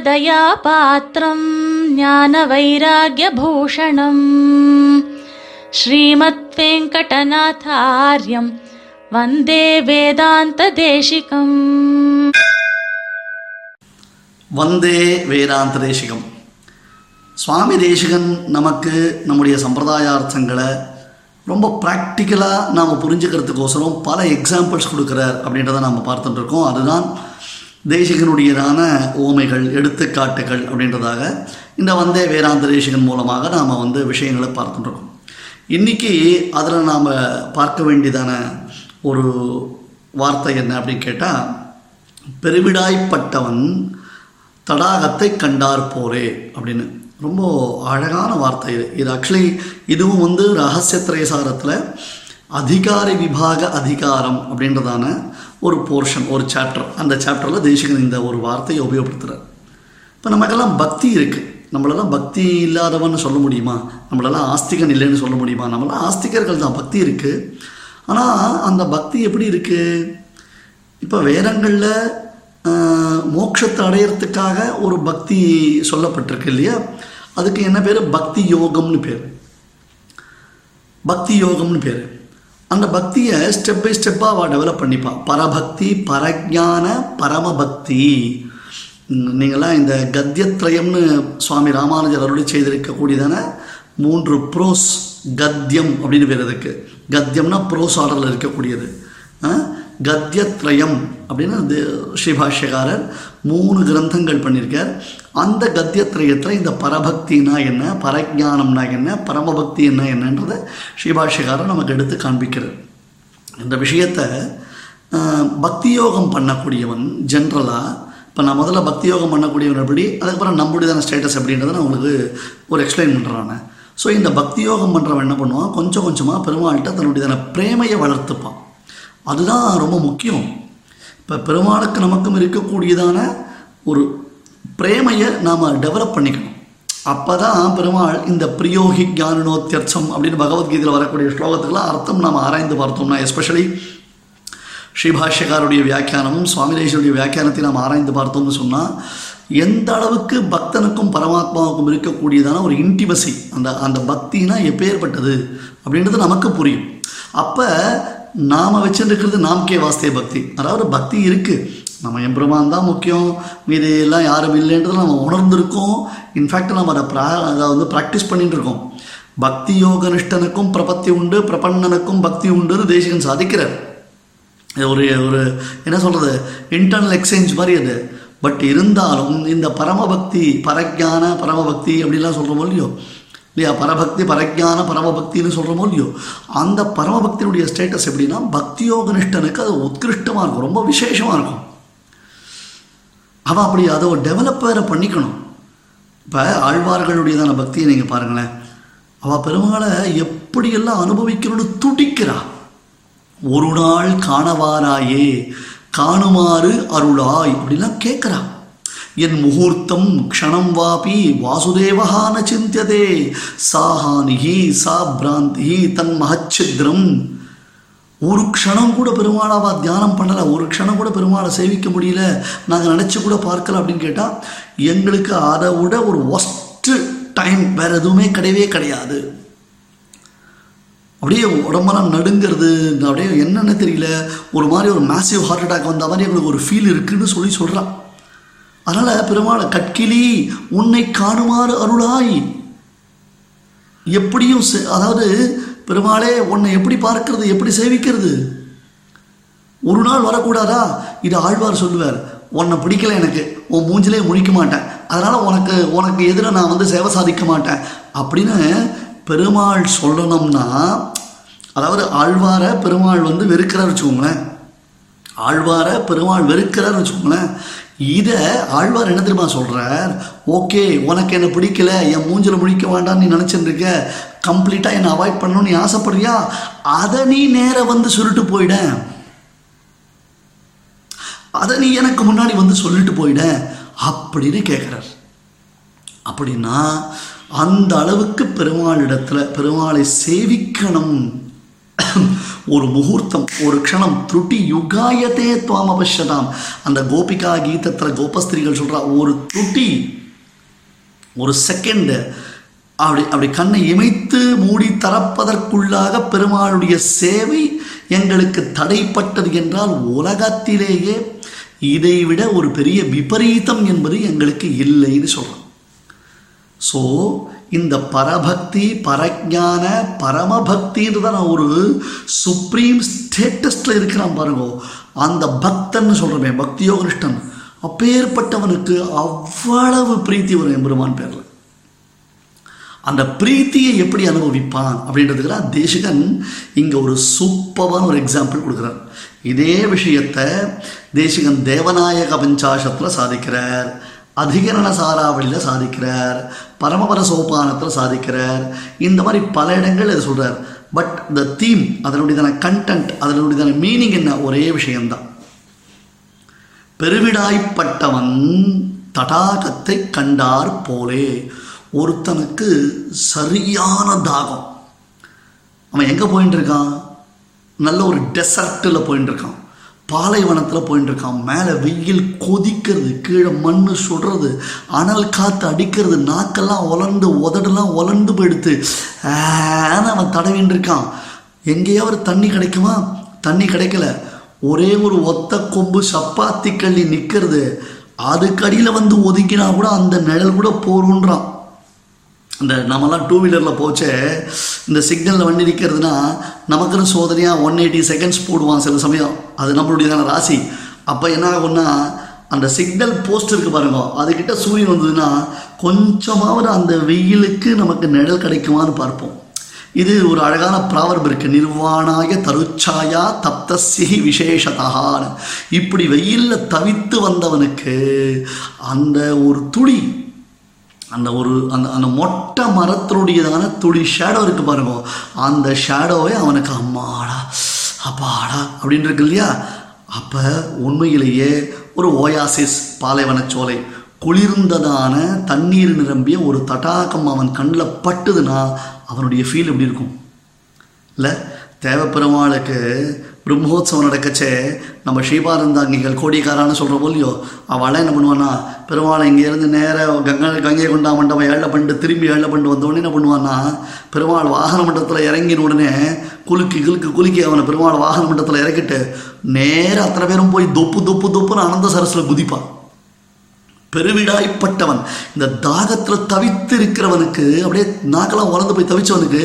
ராமானுஜதயாபாத்திரம் ஞான வைராகியபூஷணம் ஸ்ரீமத் வெங்கடநாதாரியம் வந்தே வேதாந்த தேசிகம் வந்தே வேதாந்த தேசிகம் சுவாமி தேசிகன் நமக்கு நம்முடைய சம்பிரதாய அர்த்தங்களை ரொம்ப ப்ராக்டிக்கலாக நாம் புரிஞ்சுக்கிறதுக்கோசரம் பல எக்ஸாம்பிள்ஸ் கொடுக்குறார் அப்படின்றத நாம் பார்த்துட்டு இருக்கோம் அதுதான் தேசிகனுடையதான ஓமைகள் எடுத்துக்காட்டுகள் அப்படின்றதாக இந்த வந்தே வேதாந்த தேசிகன் மூலமாக நாம் வந்து விஷயங்களை பார்த்துட்டுருக்கோம் இன்றைக்கி அதில் நாம் பார்க்க வேண்டியதான ஒரு வார்த்தை என்ன அப்படின்னு கேட்டால் பெருவிடாய்ப்பட்டவன் தடாகத்தை கண்டார் போரே அப்படின்னு. ரொம்ப அழகான வார்த்தை இது. இது ஆக்சுவலி இதுவும் வந்து ரகசிய திரைசாரத்தில் அதிகாரி விபாக அதிகாரம் அப்படின்றதான ஒரு போர்ஷன் ஒரு சாப்டர் அந்த சாப்டரில் தேசிகன் இந்த ஒரு வார்த்தையை உபயோகப்படுத்துகிறார் இப்போ நமக்கெல்லாம் பக்தி இருக்குது நம்மளெல்லாம் பக்தி இல்லாதவன்னு சொல்ல முடியுமா? நம்மளெல்லாம் ஆஸ்திகன் இல்லைன்னு சொல்ல முடியுமா? நம்மளாம் ஆஸ்திகர்கள் தான் பக்தி இருக்குது ஆனால் அந்த பக்தி எப்படி இருக்குது இப்போ வேதங்களில் மோட்சத்தை அடையிறதுக்காக ஒரு பக்தி சொல்லப்பட்டிருக்கு இல்லையா? அதுக்கு என்ன பேர்? பக்தி யோகம்னு பேர். பக்தி யோகம்னு பேர். அந்த பக்தியை ஸ்டெப் பை ஸ்டெப்பாக அவள் டெவலப் பண்ணிப்பான் பரபக்தி பரஜான பரமபக்தி. நீங்களாம் இந்த கத்தியத்ரயம்னு சுவாமி ராமானுஜர் அருளி செய்திருக்கக்கூடியதான மூன்று ப்ரோஸ் கத்தியம் அப்படின்னு பேர் அதுக்கு. கத்தியம்னா ப்ரோஸ் ஆர்டரில் இருக்கக்கூடியது. ஆ? கத்தியத்ரயம் அப்படின்னு அந்த ஸ்ரீபாஷ்யகாரர் மூணு கிரந்தங்கள் பண்ணியிருக்கார் அந்த கத்தியத்ரயத்தில் இந்த பரபக்தினா என்ன பரஜானம்னா என்ன பரமபக்தி என்ன என்னன்றதை ஸ்ரீபாஷ்யகாரர் நமக்கு எடுத்து காண்பிக்கிறார். இந்த விஷயத்தை பக்தி யோகம் பண்ணக்கூடியவன் ஜென்ரலாக இப்போ நான் முதல்ல பக்தி யோகம் பண்ணக்கூடியவன் எப்படி அதுக்கப்புறம் நம்முடையதான ஸ்டேட்டஸ் அப்படின்றத நான் உங்களுக்கு ஒரு எக்ஸ்பிளைன் பண்ணுறாங்க ஸோ இந்த பக்தி யோகம் பண்ணுறவன் என்ன பண்ணுவான் கொஞ்சம் கொஞ்சமாக பெருமாள்கிட்ட தன்னுடையதான பிரேமையை வளர்த்துப்பான். அதுதான் ரொம்ப முக்கியம். இப்போ பெருமாளுக்கு நமக்கும் இருக்கக்கூடியதான ஒரு பிரேமையை நாம் டெவலப் பண்ணிக்கணும். அப்போ தான் பெருமாள் இந்த பிரியோகி ஞானனோத்தியர்ச்சம் அப்படின்னு பகவத்கீதையில் வரக்கூடிய ஸ்லோகத்துக்கெல்லாம் அர்த்தம் நாம் ஆராய்ந்து பார்த்தோம்னா எஸ்பெஷலி ஸ்ரீபாஷ்யக்காருடைய வியாக்கியானமும் சுவாமிதேசருடைய வியாக்கியானத்தை நாம் ஆராய்ந்து பார்த்தோம்னு சொன்னால் எந்த அளவுக்கு பக்தனுக்கும் பரமாத்மாவுக்கும் இருக்கக்கூடியதான ஒரு இன்டிமசி அந்த அந்த பக்தினா எப்பேற்பட்டது அப்படின்றது நமக்கு புரியும். அப்போ நாம் வச்சுருக்கிறது நாம்கே வாஸ்தே பக்தி. அதாவது பக்தி இருக்குது நம்ம எம்பெருமான் தான் முக்கியம். மீது எல்லாம் யாரும் இல்லைன்றதை நம்ம உணர்ந்திருக்கோம். இன்ஃபேக்ட் நம்ம அதை ப்ரா அதை வந்து ப்ராக்டிஸ் பண்ணிட்டு இருக்கோம் பக்தி யோக நிஷ்டனுக்கும் பிரபத்தி உண்டு பிரபன்னனுக்கும் பக்தி உண்டுன்னு தேசிகன் சாதிக்கிறார். ஒரு ஒரு என்ன சொல்கிறது இன்டர்னல் எக்ஸ்சேஞ்ச் மாதிரி அது. பட் இருந்தாலும் இந்த பரமபக்தி பரஜான பரமபக்தி அப்படிலாம் சொல்கிறோம் இல்லையோ இல்லையா? பரபக்தி பரஜான பரமபக்தின்னு சொல்கிறோமோ இல்லையோ? அந்த பரமபக்தியினுடைய ஸ்டேட்டஸ் எப்படின்னா பக்தியோக நிஷ்டனுக்கு அது உத்கிருஷ்டமாக இருக்கும். ரொம்ப விசேஷமாக இருக்கும். அவன் அப்படி அதை ஒரு டெவலப் வேற பண்ணிக்கணும். இப்போ ஆழ்வார்களுடையதான பக்தியை நீங்கள் பாருங்களேன். அவள் பெருமாளை எப்படியெல்லாம் அனுபவிக்கணும்னு துடிக்கிறா. ஒரு நாள் காணவாராயே காணுமாறு அருளாய் அப்படிலாம் கேட்குறா என் முகூர்த்தம் க்ஷணம் வாபி வாசுதேவஹான சிந்தியதே. சாஹானிகி சா பிராந்தி தன் மகச்சித்ரம் ஒரு க்ஷணம் கூட பெருமாளாவா தியானம் பண்ணலை ஒரு க்ஷணம் கூட பெருமாளை சேவிக்க முடியல நாங்கள் நினச்சி கூட பார்க்கல அப்படின்னு கேட்டால் எங்களுக்கு அதை விட ஒரு ஒஸ்ட்டு டைம் வேறு எதுவுமே கிடையவே கிடையாது. அப்படியே உடம்பெல்லாம் நடுங்கிறது அப்படியே என்னென்ன தெரியல ஒரு மாதிரி ஒரு மேசிவ் ஹார்ட் அட்டாக் வந்த மாதிரி எங்களுக்கு ஒரு ஃபீல் இருக்குன்னு சொல்லி சொல்கிறான் அதனால் பெருமாளை கட்கிலி உன்னை காணுமாறு அருளாய். எப்படியும் அதாவது பெருமாளே உன்னை எப்படி பார்க்கிறது எப்படி சேவிக்கிறது? ஒரு நாள் வரக்கூடாதா? இது ஆழ்வார் சொல்லுவார். உன்னை பிடிக்கல எனக்கு உன் மூஞ்சிலே முழிக்க மாட்டேன். அதனால் உனக்கு உனக்கு எதிராக நான் வந்து சேவை சாதிக்க மாட்டேன். அப்படின்னு பெருமாள் சொல்லணும்னா அதாவது ஆழ்வாரை பெருமாள் வந்து வெறுக்கிறார் வச்சுக்கோங்களேன். ஆழ்வாரை பெருமாள் வெறுக்கிறார் வச்சுக்கோங்களேன். இதை ஆழ்வார் என்ன தெரியுமா சொல்கிறார் ஓகே உனக்கு என்னை பிடிக்கல? என் மூஞ்சில் முழிக்க வேண்டாம்னு நீ இருக்க கம்ப்ளீட்டாக என்னை அவாய்ட் பண்ணணும்னு நீ ஆசைப்படுறியா? அதை நீ நேராக வந்து சொல்லிட்டு போயிட. அதை நீ எனக்கு முன்னாடி வந்து சொல்லிட்டு போயிட. அப்படின்னு கேட்குறார் அப்படின்னா அந்த அளவுக்கு பெருமாளிடத்தில் பெருமாளை சேவிக்கணும். ஒரு முகூர்த்தம் ஒரு க்ஷணம் துருட்டி யுகாயத்தே துவாம் அவசியதாம் அந்த கோபிகா கீதத்தில் கோபஸ்திரிகள் சொல்கிறா ஒரு துட்டி ஒரு செகண்டு அப்படி அப்படி கண்ணை இமைத்து மூடி தரப்பதற்குள்ளாக பெருமாளுடைய சேவை எங்களுக்கு தடைப்பட்டது என்றால் உலகத்திலேயே இதைவிட ஒரு பெரிய விபரீதம் என்பது எங்களுக்கு இல்லைன்னு சொல்கிறோம் ஸோ இந்த பரபக்தி பரஜான பரமபக்தின்றத ஒரு சுப்ரீம் ஸ்டேட்டஸில் இருக்கிறான் பாருங்க. அந்த பக்தன்னு சொல்கிறமே பக்தியோகனிஷ்டன் அப்பேற்பட்டவனுக்கு அவ்வளவு பிரீத்தி வரும் எம்பெருமான் பேரில். அந்த பிரீத்தியை எப்படி அனுபவிப்பான் அப்படின்றதுக்கு தேசிகன் இங்கே ஒரு சூப்பரான ஒரு எக்ஸாம்பிள் கொடுக்குறார். இதே விஷயத்தை தேசிகன் தேவநாயக பஞ்சாசத்தில் சாதிக்கிறார். அதிகரண சாராவளியில் சாதிக்கிறார். பரமபர சோபானத்தில் சாதிக்கிறார். இந்த மாதிரி பல இடங்கள் இதை சொல்கிறார் பட் த தீம் அதனுடையதான கண்டென்ட் அதனுடையதான மீனிங் என்ன? ஒரே விஷயம்தான். பெருவிடாய்ப்பட்டவன் தடாகத்தை கண்டார் போலே. ஒருத்தனுக்கு சரியான தாகம். அவன் எங்கே போயின்னு இருக்கான்? நல்ல ஒரு டெசர்ட்டில் போயின்னு இருக்கான். பாலைவனத்தில் போயின்னு இருக்கான் மேலே வெயில் கொதிக்கிறது கீழே மண் சுடுறது அனல் காற்று அடிக்கிறது நாக்கெல்லாம் உலர்ந்து உதடெல்லாம் உலர்ந்து போயிடுத்து ஆனால் அவன் தடவின்னு இருக்கான் எங்கேயாவது தண்ணி கிடைக்குமா? தண்ணி கிடைக்கல. ஒரே ஒரு ஒத்த கொம்பு சப்பாத்தி கள்ளி நிற்கிறது அதுக்கடியில் வந்து ஒதுக்கினா கூட அந்த நிழல் கூட போருன்றான் இந்த நம்மலாம் டூ வீலரில் போச்சே இந்த சிக்னலில் வண்டி நிற்கிறதுனா நமக்குன்னு சோதனையாக ஒன் எயிட்டி செகண்ட்ஸ் போடுவான் சில சமயம். அது நம்மளுடையதான ராசி. அப்போ என்ன ஆகும்னா அந்த சிக்னல் போஸ்ட் இருக்குது பாருங்க. அதுக்கிட்ட சூரியன் வந்ததுன்னா கொஞ்சமாவது அந்த வெயிலுக்கு நமக்கு நிழல் கிடைக்குமான்னு பார்ப்போம். இது ஒரு அழகான ப்ராவர்ப் இருக்குது நிர்வாணாய தருச்சாயா தப்தசிஹி விசேஷதான்னு. இப்படி வெயிலில் தவித்து வந்தவனுக்கு அந்த ஒரு துளி அந்த ஒரு அந்த அந்த மொட்டை மரத்தினுடையதான துளி ஷேடோ இருக்கு பாருங்க. அந்த ஷேடோவை அவனுக்கு அம்மாடா அப்பாடா அப்படின்னு இருக்கு இல்லையா? அப்போ உண்மையிலேயே ஒரு ஓயாசிஸ் பாலைவனச்சோலை குளிர்ந்ததான தண்ணீர் நிரம்பிய ஒரு தடாகம் அவன் கண்ணில் பட்டுதுன்னா அவனுடைய ஃபீல் எப்படி இருக்கும்? இல்லை? தேவப்பெருமாளுக்கு பிரம்மோத்சவம் நடக்கச்சே நம்ம ஸ்ரீபானந்தாங்கிகள் கோடிக்காரான்னு சொல்கிறோம் இல்லையோ அவளை என்ன பண்ணுவான்னா பெருமாளை இங்கேருந்து நேராக கங்கை கங்கை கொண்டா மண்டபம் ஏழை பண்ணிட்டு திரும்பி ஏழை பண்ணிட்டு வந்தோடனே என்ன பண்ணுவான்னா பெருமாள் வாகன மண்டபத்தில் இறங்கின உடனே குலுக்கி குலுக்கி குலுக்கி அவனை பெருமாள் வாகன மண்டபத்தில் இறக்கிட்டு நேராக அத்தனை பேரும் போய் தொப்பு தொப்பு தொப்புன்னு அனந்த சரஸில் குதிப்பான். பெருவிடாய்ப்பட்டவன். இந்த தாகத்தில் தவித்து இருக்கிறவனுக்கு அப்படியே நாக்கெல்லாம் வளர்ந்து போய் தவிச்சவனுக்கு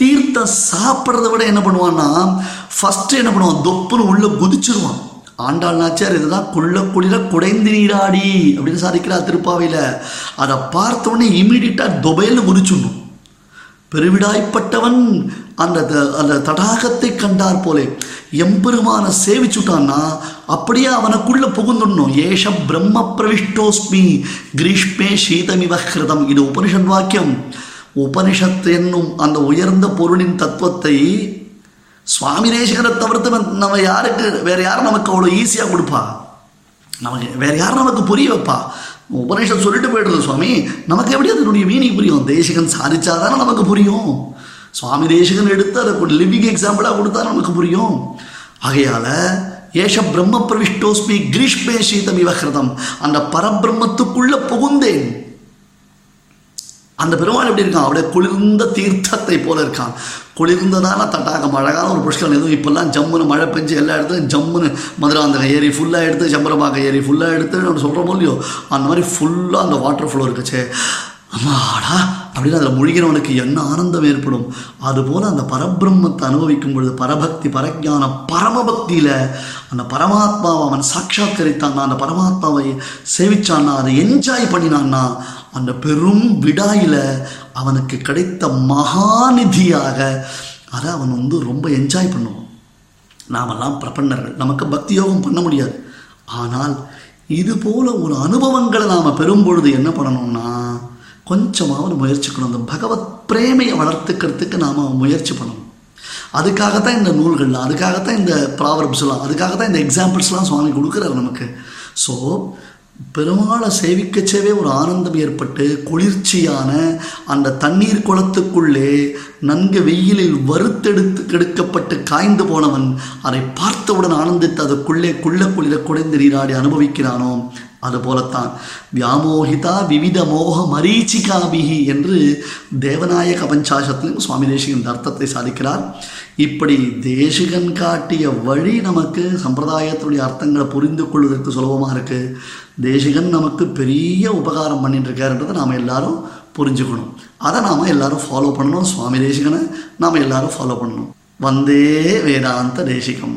தீர்த்தம் சாப்பிட்றத விட என்ன பண்ணுவான்னா ஃபஸ்ட்டு என்ன பண்ணுவான்? தொப்புன்னு உள்ளே குதிச்சிருவான். ஆண்டாள் நாச்சியார் இதுதான் குள்ள குளிர குடைந்து நீராடி அப்படின்னு சாதிக்கிறார் திருப்பாவையில். அதை பார்த்த உடனே இமீடியட்டாக துபையில் குதிச்சுடணும். பெருவிடாய்ப்பட்டவன் அந்த த- அந்த தடாகத்தை கண்டார் போலே. எம்பெருமான சேவிச்சுட்டான்னா அப்படியே அவனுக்குள்ள புகுந்துடணும். ஏஷ பிரம்ம பிரவிஷ்டோஸ்மி கிரீஷ்மே சீதமிவ ஹிருதம் இது உபனிஷத் வாக்கியம். உபனிஷத் என்னும் அந்த உயர்ந்த பொருளின் தத்துவத்தை சுவாமி தேசிகரை தவிர்த்து நம்ம- யாருக்கு வேற யாரும் நமக்கு அவ்வளோ ஈஸியாக கொடுப்பா? நமக்கு வேற யாரும் நமக்கு புரிய வைப்பா? உபநிஷம் சொல்லிட்டு போயிடுறது சுவாமி நமக்கு எப்படி அதனுடைய மீனிங் புரியும்? தேசிகன் சாதிச்சாதானே நமக்கு புரியும். சுவாமி தேசிகன் எடுத்து அதை லிவிங் எக்ஸாம்பிளாக கொடுத்தா நமக்கு புரியும். ஆகையால் ஏஷ பிரம்ம பிரவிஷ்டோஸ்மி கிரீஷ்மே சீதம் இவகிருதம் அந்த பரபிரம்மத்துக்குள்ளே புகுந்தேன். அந்த பெருமாள் எப்படி இருக்கான்? அப்படியே குளிர்ந்த தீர்த்தத்தை போல இருக்கான். குளிர்ந்ததான தட்டாகம் அழகான ஒரு புஷ்கரம் எதுவும் இப்போல்லாம் ஜம்முன்னு மழை பெஞ்சு எல்லா இடத்துலையும் ஜம்முன்னு மதுராந்தகம் ஏரி ஃபுல்லாக எடுத்து சம்பரபாக்கம் ஏரி ஃபுல்லாக எடுத்து நம்ம சொல்கிறோமோ இல்லையோ அந்த மாதிரி ஃபுல்லாக அந்த வாட்டர் ஃப்ளோ இருக்குச்சே. அம்மாடா அப்படின்னு அதில் முழுகிறவனுக்கு என்ன ஆனந்தம் ஏற்படும்? அதுபோல் அந்த பரபிரம்மத்தை அனுபவிக்கும் பொழுது பரபக்தி பரஜான பரமபக்தியில் அந்த பரமாத்மாவை அவன் சாட்சாத்கரித்தான்னா அந்த பரமாத்மாவை சேவிச்சான்னா அதை என்ஜாய் பண்ணினான்னா அந்த பெரும் விடாயில் அவனுக்கு கிடைத்த மகாநிதியாக அதை அவன் வந்து ரொம்ப என்ஜாய் பண்ணுவான். நாமெல்லாம் பிரபன்னர்கள் நமக்கு பக்தி யோகம் பண்ண முடியாது. ஆனால் இது போல ஒரு அனுபவங்களை நாம் பெறும் பொழுது என்ன பண்ணணும்னா கொஞ்சமாவது முயற்சிக்கணும். அந்த பகவத் பிரேமையை வளர்த்துக்கிறதுக்கு நாம் முயற்சி பண்ணணும். அதுக்காகத்தான் இந்த நூல்கள்லாம் அதுக்காகத்தான் இந்த ப்ராவர்ப்ஸ்லாம் அதுக்காக தான் இந்த எக்ஸாம்பிள்ஸ்லாம் சுவாமி கொடுக்குறாரு நமக்கு. ஸோ பெருமாளை சேவிக்கச்சேவே ஒரு ஆனந்தம் ஏற்பட்டு குளிர்ச்சியான அந்த தண்ணீர் குளத்துக்குள்ளே நன்கு வெயிலில் வறுத்தெடுத்து கெடுக்கப்பட்டு காய்ந்து போனவன் அதை பார்த்தவுடன் ஆனந்தித்து அதுக்குள்ளே குள்ள குளிர குடைந்து நீராடி அனுபவிக்கிறானோ? அதுபோலத்தான் வியாமோகிதா விவித மோக மரீச்சிகாபிகி என்று தேவநாயக பஞ்சாசத்திலும் சுவாமி தேசிகன் இந்த அர்த்தத்தை சாதிக்கிறார். இப்படி தேசிகன் காட்டிய வழி நமக்கு சம்பிரதாயத்துடைய அர்த்தங்களை புரிந்து கொள்வதற்கு சுலபமாக இருக்குது தேசிகன் நமக்கு பெரிய உபகாரம் பண்ணிட்டு இருக்காருன்றதை நாம் எல்லாரும் புரிஞ்சுக்கணும். அதை நாம் எல்லாரும் ஃபாலோ பண்ணணும். சுவாமி தேசிகனை நாம் எல்லாரும் ஃபாலோ பண்ணணும். வந்தே வேதாந்த தேசிகம்.